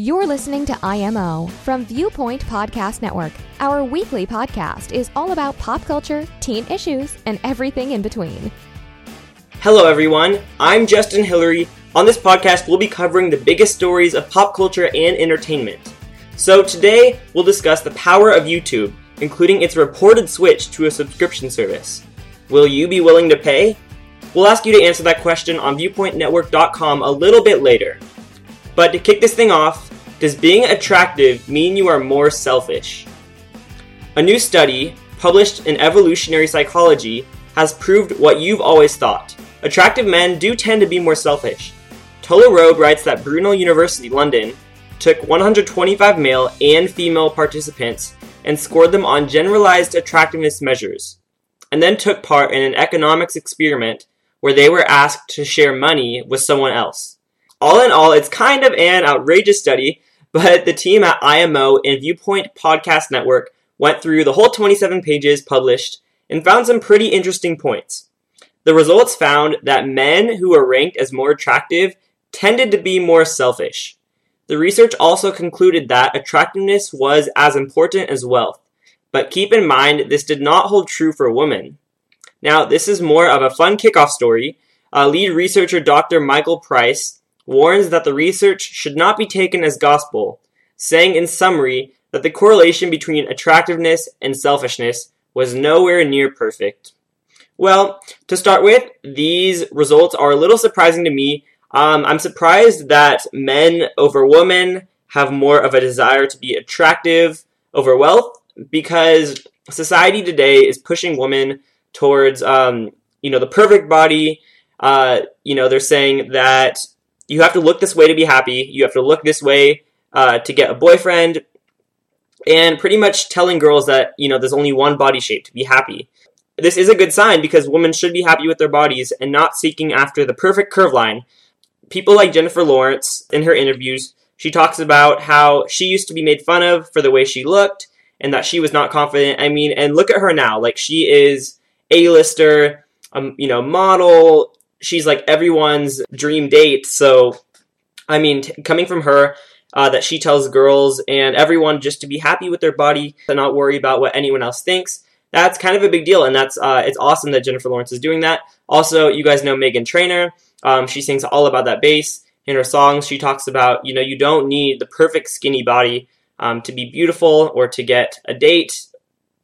You're listening to IMO from Viewpoint Podcast Network. Our weekly podcast is all about pop culture, teen issues, and everything in between. Hello, everyone. I'm Justin Hillary. On this podcast, we'll be covering the biggest stories of pop culture and entertainment. So, today, we'll discuss the power of YouTube, including its reported switch to a subscription service. Will you be willing to pay? We'll ask you to answer that question on viewpointnetwork.com a little bit later. But to kick this thing off, does being attractive mean you are more selfish? A new study, published in Evolutionary Psychology, has proved what you've always thought. Attractive men do tend to be more selfish. Tola Robe writes that Brunel University, London, took 125 male and female participants and scored them on generalized attractiveness measures, and then took part in an economics experiment where they were asked to share money with someone else. All in all, it's kind of an outrageous study, but the team at IMO and Viewpoint Podcast Network went through the whole 27 pages published and found some pretty interesting points. The results found that men who were ranked as more attractive tended to be more selfish. The research also concluded that attractiveness was as important as wealth, but keep in mind this did not hold true for women. Now, this is more of a fun kickoff story. Uh, lead researcher Dr. Michael Price warns that the research should not be taken as gospel, saying in summary that the correlation between attractiveness and selfishness was nowhere near perfect. Well, to start with, these results are a little surprising to me. Um, I'm surprised that men over women have more of a desire to be attractive over wealth because society today is pushing women towards, um, you know, the perfect body. Uh, you know, they're saying that you have to look this way to be happy. You have to look this way uh, to get a boyfriend, and pretty much telling girls that you know there's only one body shape to be happy. This is a good sign because women should be happy with their bodies and not seeking after the perfect curve line. People like Jennifer Lawrence in her interviews, she talks about how she used to be made fun of for the way she looked and that she was not confident. I mean, and look at her now. Like she is A-lister, um, you know, model, she's like everyone's dream date. So, I mean, t- coming from her, uh, that she tells girls and everyone just to be happy with their body and not worry about what anyone else thinks. That's kind of a big deal, and that's uh, it's awesome that Jennifer Lawrence is doing that. Also, you guys know Meghan Trainor. Um, she sings all about that bass in her songs. She talks about you know you don't need the perfect skinny body um, to be beautiful or to get a date.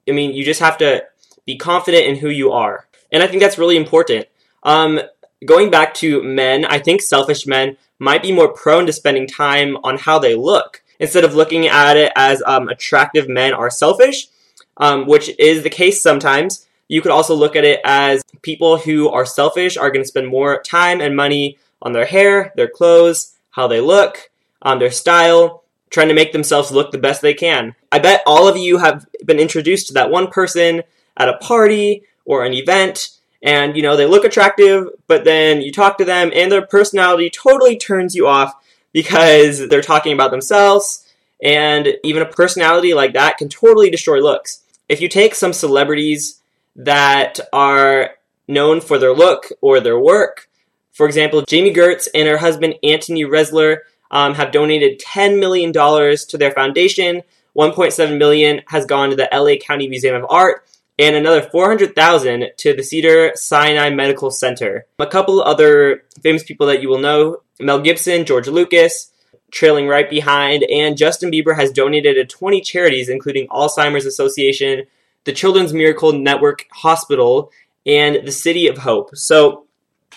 I mean, you just have to be confident in who you are, and I think that's really important. Um, going back to men, I think selfish men might be more prone to spending time on how they look instead of looking at it as um, attractive men are selfish, um, which is the case sometimes. You could also look at it as people who are selfish are going to spend more time and money on their hair, their clothes, how they look, on their style, trying to make themselves look the best they can. I bet all of you have been introduced to that one person at a party or an event and you know they look attractive but then you talk to them and their personality totally turns you off because they're talking about themselves. And even a personality like that can totally destroy looks. If you take some celebrities that are known for their look or their work for example jami gertz and her husband antony ressler um, have donated $10 million to their foundation. 1.7 million has gone to the la county museum of art and another 400,000 to the Cedars-Sinai Medical Center. A couple other famous people that you will know, Mel Gibson, George Lucas, trailing right behind, and Justin Bieber has donated to 20 charities including Alzheimer's Association, the Children's Miracle Network Hospital, and the City of Hope. So,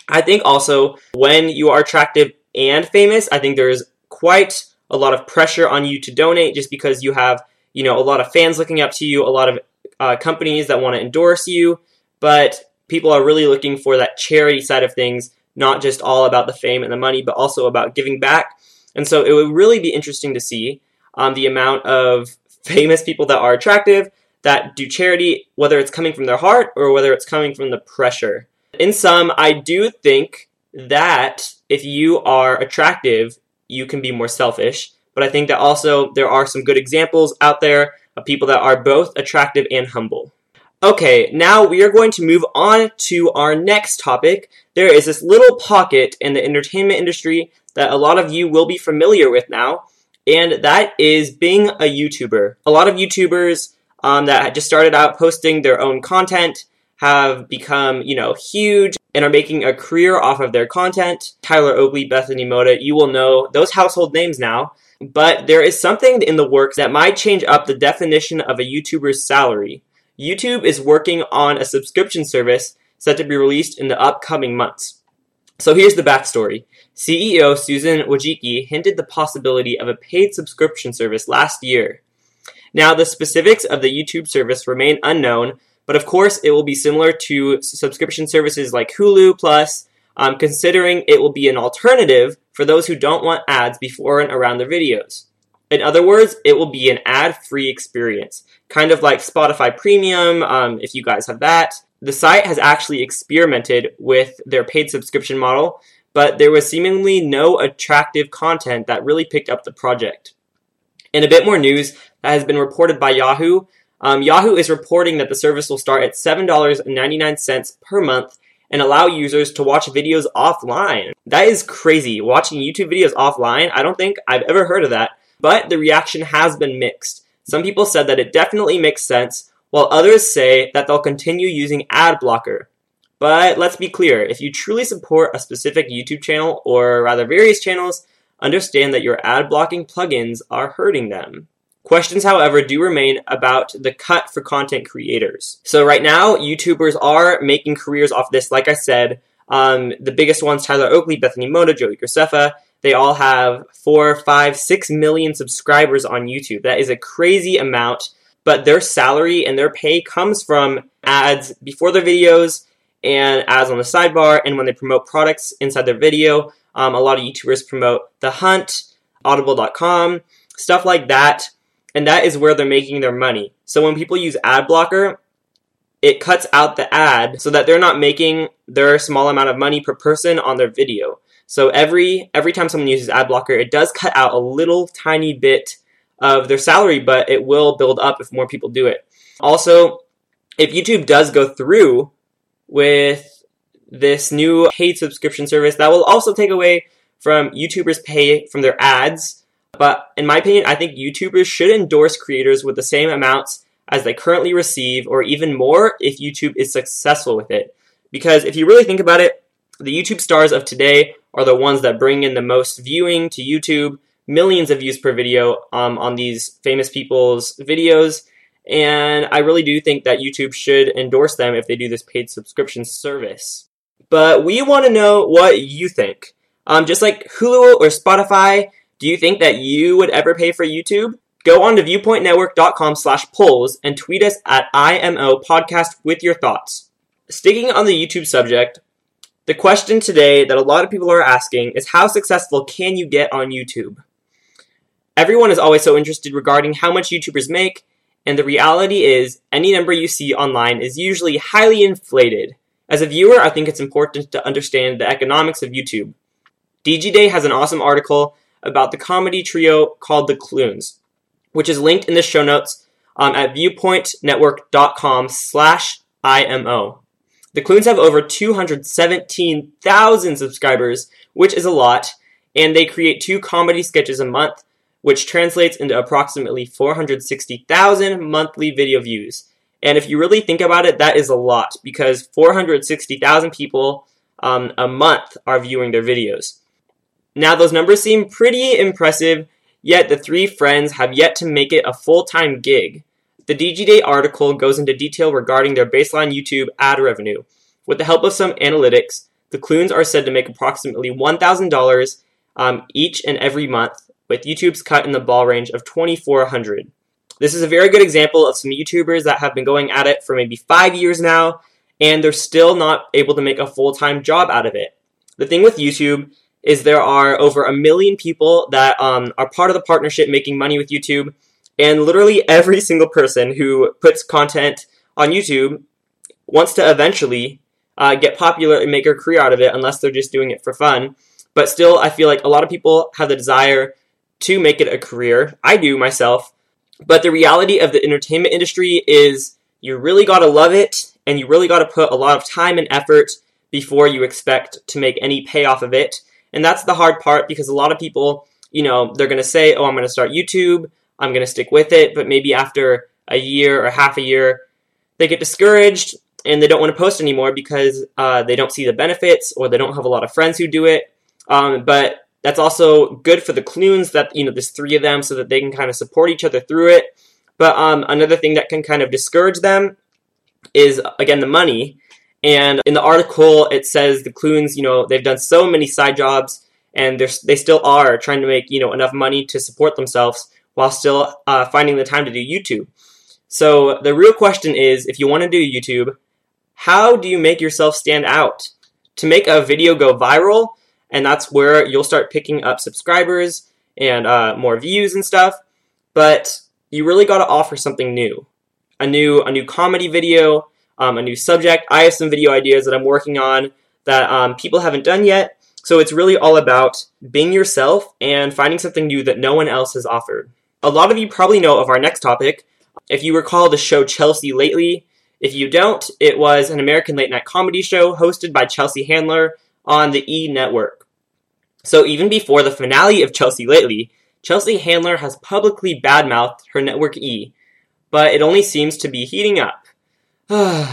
I think also when you are attractive and famous, I think there's quite a lot of pressure on you to donate just because you have, you know, a lot of fans looking up to you, a lot of uh, companies that want to endorse you, but people are really looking for that charity side of things, not just all about the fame and the money, but also about giving back. And so it would really be interesting to see um, the amount of famous people that are attractive that do charity, whether it's coming from their heart or whether it's coming from the pressure. In sum, I do think that if you are attractive, you can be more selfish. But I think that also there are some good examples out there of people that are both attractive and humble. Okay, now we are going to move on to our next topic. There is this little pocket in the entertainment industry that a lot of you will be familiar with now, and that is being a YouTuber. A lot of YouTubers um, that just started out posting their own content have become, you know, huge and are making a career off of their content. Tyler Oakley, Bethany Mota, you will know those household names now. But there is something in the works that might change up the definition of a YouTuber's salary. YouTube is working on a subscription service set to be released in the upcoming months. So here's the backstory. CEO Susan Wojcicki hinted the possibility of a paid subscription service last year. Now, the specifics of the YouTube service remain unknown, but of course, it will be similar to subscription services like Hulu Plus, um, considering it will be an alternative for those who don't want ads before and around their videos. In other words, it will be an ad free experience, kind of like Spotify Premium, um, if you guys have that. The site has actually experimented with their paid subscription model, but there was seemingly no attractive content that really picked up the project. In a bit more news that has been reported by Yahoo, um, Yahoo is reporting that the service will start at $7.99 per month and allow users to watch videos offline. That is crazy. Watching YouTube videos offline, I don't think I've ever heard of that, but the reaction has been mixed. Some people said that it definitely makes sense, while others say that they'll continue using ad blocker. But let's be clear, if you truly support a specific YouTube channel, or rather various channels, understand that your ad blocking plugins are hurting them. Questions, however, do remain about the cut for content creators. So right now, YouTubers are making careers off this. Like I said, um, the biggest ones, Tyler Oakley, Bethany Mota, Joey Graceffa, they all have four, five, six million subscribers on YouTube. That is a crazy amount, but their salary and their pay comes from ads before their videos and ads on the sidebar and when they promote products inside their video. Um, a lot of YouTubers promote The Hunt, Audible.com, stuff like that and that is where they're making their money. So when people use ad blocker, it cuts out the ad so that they're not making their small amount of money per person on their video. So every every time someone uses ad blocker, it does cut out a little tiny bit of their salary, but it will build up if more people do it. Also, if YouTube does go through with this new paid subscription service, that will also take away from YouTubers' pay from their ads but in my opinion, I think YouTubers should endorse creators with the same amounts as they currently receive, or even more if YouTube is successful with it. Because if you really think about it, the YouTube stars of today are the ones that bring in the most viewing to YouTube, millions of views per video um, on these famous people's videos. And I really do think that YouTube should endorse them if they do this paid subscription service. But we want to know what you think. Um, just like Hulu or Spotify, do you think that you would ever pay for YouTube? Go on to viewpointnetwork.com slash polls and tweet us at IMO podcast with your thoughts. Sticking on the YouTube subject, the question today that a lot of people are asking is how successful can you get on YouTube? Everyone is always so interested regarding how much YouTubers make, and the reality is any number you see online is usually highly inflated. As a viewer, I think it's important to understand the economics of YouTube. DigiDay has an awesome article about the comedy trio called The Clunes, which is linked in the show notes um, at viewpointnetwork.com slash IMO. The Clunes have over 217,000 subscribers, which is a lot, and they create two comedy sketches a month, which translates into approximately 460,000 monthly video views. And if you really think about it, that is a lot because 460,000 people um, a month are viewing their videos. Now, those numbers seem pretty impressive, yet the three friends have yet to make it a full time gig. The DigiDay article goes into detail regarding their baseline YouTube ad revenue. With the help of some analytics, the Clunes are said to make approximately $1,000 um, each and every month, with YouTube's cut in the ball range of 2400 This is a very good example of some YouTubers that have been going at it for maybe five years now, and they're still not able to make a full time job out of it. The thing with YouTube is there are over a million people that um, are part of the partnership making money with YouTube, and literally every single person who puts content on YouTube wants to eventually uh, get popular and make a career out of it, unless they're just doing it for fun. But still, I feel like a lot of people have the desire to make it a career. I do myself. But the reality of the entertainment industry is you really got to love it and you really got to put a lot of time and effort before you expect to make any payoff of it. And that's the hard part because a lot of people you know, they're going to say, oh, I'm going to start YouTube, I'm going to stick with it, but maybe after a year or half a year, they get discouraged and they don't want to post anymore because uh, they don't see the benefits or they don't have a lot of friends who do it. Um, but that's also good for the Clunes that, you know, there's three of them so that they can kind of support each other through it. But um, another thing that can kind of discourage them is, again, the money. And in the article, it says the Clunes, you know, they've done so many side jobs and they're, they still are trying to make, you know, enough money to support themselves while still uh, finding the time to do YouTube. So the real question is, if you want to do YouTube, how do you make yourself stand out? To make a video go viral, and that's where you'll start picking up subscribers and uh, more views and stuff. But you really got to offer something new, a new a new comedy video, um, a new subject. I have some video ideas that I'm working on that um, people haven't done yet. So it's really all about being yourself and finding something new that no one else has offered. A lot of you probably know of our next topic. If you recall the show Chelsea lately, if you don't, it was an American late night comedy show hosted by Chelsea Handler on the E Network. So even before the finale of Chelsea lately, Chelsea Handler has publicly badmouthed her network E, but it only seems to be heating up. Handler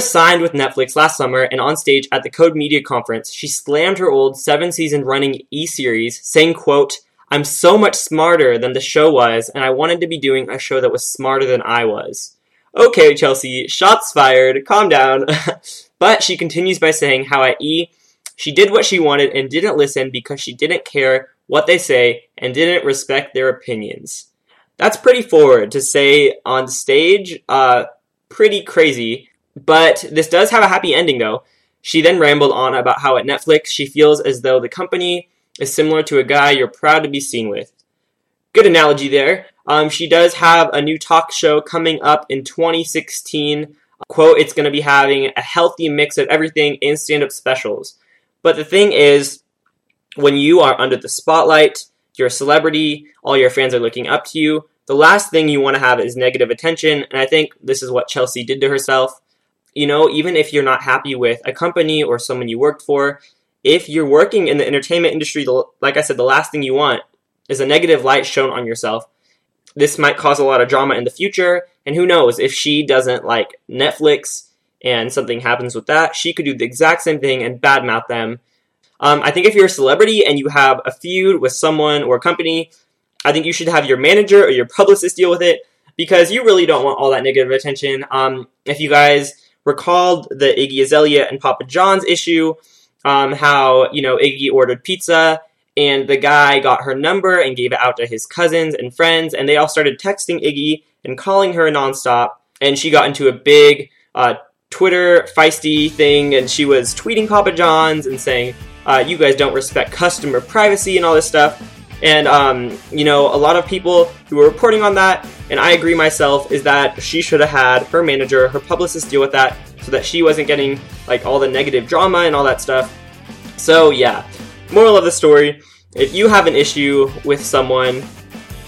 signed with Netflix last summer, and on stage at the Code Media conference, she slammed her old seven-season running E series, saying, quote, I'm so much smarter than the show was, and I wanted to be doing a show that was smarter than I was. Okay, Chelsea, shots fired, calm down. but she continues by saying how at E, she did what she wanted and didn't listen because she didn't care what they say and didn't respect their opinions. That's pretty forward to say on stage, uh, pretty crazy. But this does have a happy ending though. She then rambled on about how at Netflix she feels as though the company is similar to a guy you're proud to be seen with. Good analogy there. Um, she does have a new talk show coming up in 2016. Quote, it's going to be having a healthy mix of everything in stand up specials. But the thing is, when you are under the spotlight, you're a celebrity, all your fans are looking up to you, the last thing you want to have is negative attention. And I think this is what Chelsea did to herself. You know, even if you're not happy with a company or someone you worked for, if you're working in the entertainment industry, like I said, the last thing you want is a negative light shown on yourself. This might cause a lot of drama in the future, and who knows if she doesn't like Netflix and something happens with that, she could do the exact same thing and badmouth them. Um, I think if you're a celebrity and you have a feud with someone or a company, I think you should have your manager or your publicist deal with it because you really don't want all that negative attention. Um, if you guys recalled the Iggy Azalea and Papa John's issue, um, how you know Iggy ordered pizza and the guy got her number and gave it out to his cousins and friends, and they all started texting Iggy and calling her nonstop, and she got into a big uh, Twitter feisty thing, and she was tweeting Papa John's and saying, uh, "You guys don't respect customer privacy and all this stuff." And um, you know, a lot of people who were reporting on that, and I agree myself, is that she should have had her manager, her publicist deal with that, so that she wasn't getting like all the negative drama and all that stuff. So yeah, moral of the story: if you have an issue with someone,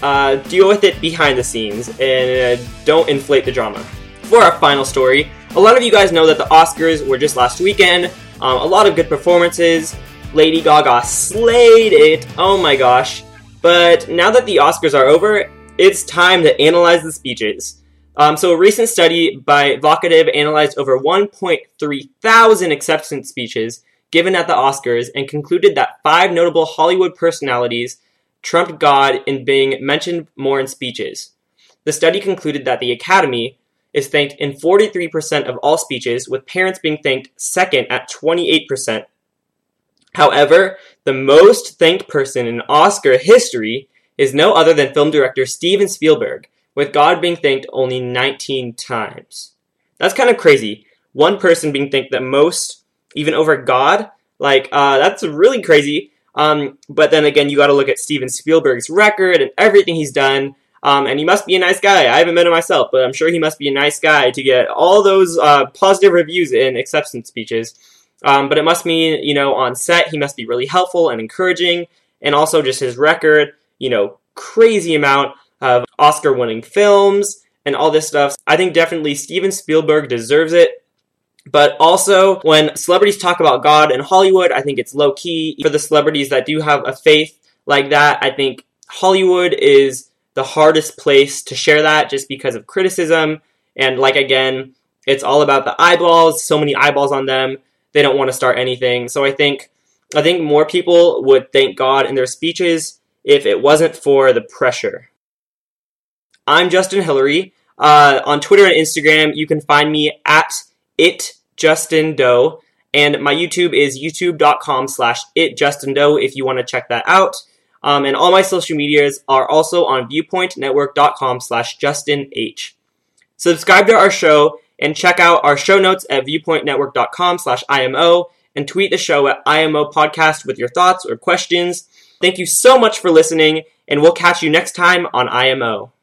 uh, deal with it behind the scenes and uh, don't inflate the drama. For our final story, a lot of you guys know that the Oscars were just last weekend. Um, a lot of good performances. Lady Gaga slayed it. Oh my gosh. But now that the Oscars are over, it's time to analyze the speeches. Um, so, a recent study by Vocativ analyzed over 1.3 thousand acceptance speeches given at the Oscars and concluded that five notable Hollywood personalities trumped God in being mentioned more in speeches. The study concluded that the Academy is thanked in 43% of all speeches, with parents being thanked second at 28%. However, the most thanked person in Oscar history is no other than film director Steven Spielberg, with God being thanked only 19 times. That's kind of crazy. One person being thanked the most, even over God. Like, uh, that's really crazy. Um, but then again, you got to look at Steven Spielberg's record and everything he's done. Um, and he must be a nice guy. I haven't met him myself, but I'm sure he must be a nice guy to get all those uh, positive reviews in acceptance speeches. Um, but it must mean, you know, on set, he must be really helpful and encouraging. And also just his record, you know, crazy amount of Oscar winning films and all this stuff. I think definitely Steven Spielberg deserves it. But also, when celebrities talk about God in Hollywood, I think it's low key. For the celebrities that do have a faith like that, I think Hollywood is the hardest place to share that just because of criticism. And like again, it's all about the eyeballs, so many eyeballs on them. They don't want to start anything. So I think I think more people would thank God in their speeches if it wasn't for the pressure. I'm Justin Hillary. Uh, on Twitter and Instagram, you can find me at it Justin Doe, and my YouTube is youtube.com slash it Justin Doe if you want to check that out. Um, and all my social medias are also on viewpointnetwork.com slash Justin H. Subscribe to our show and check out our show notes at viewpointnetwork.com slash IMO and tweet the show at IMO podcast with your thoughts or questions. Thank you so much for listening, and we'll catch you next time on IMO.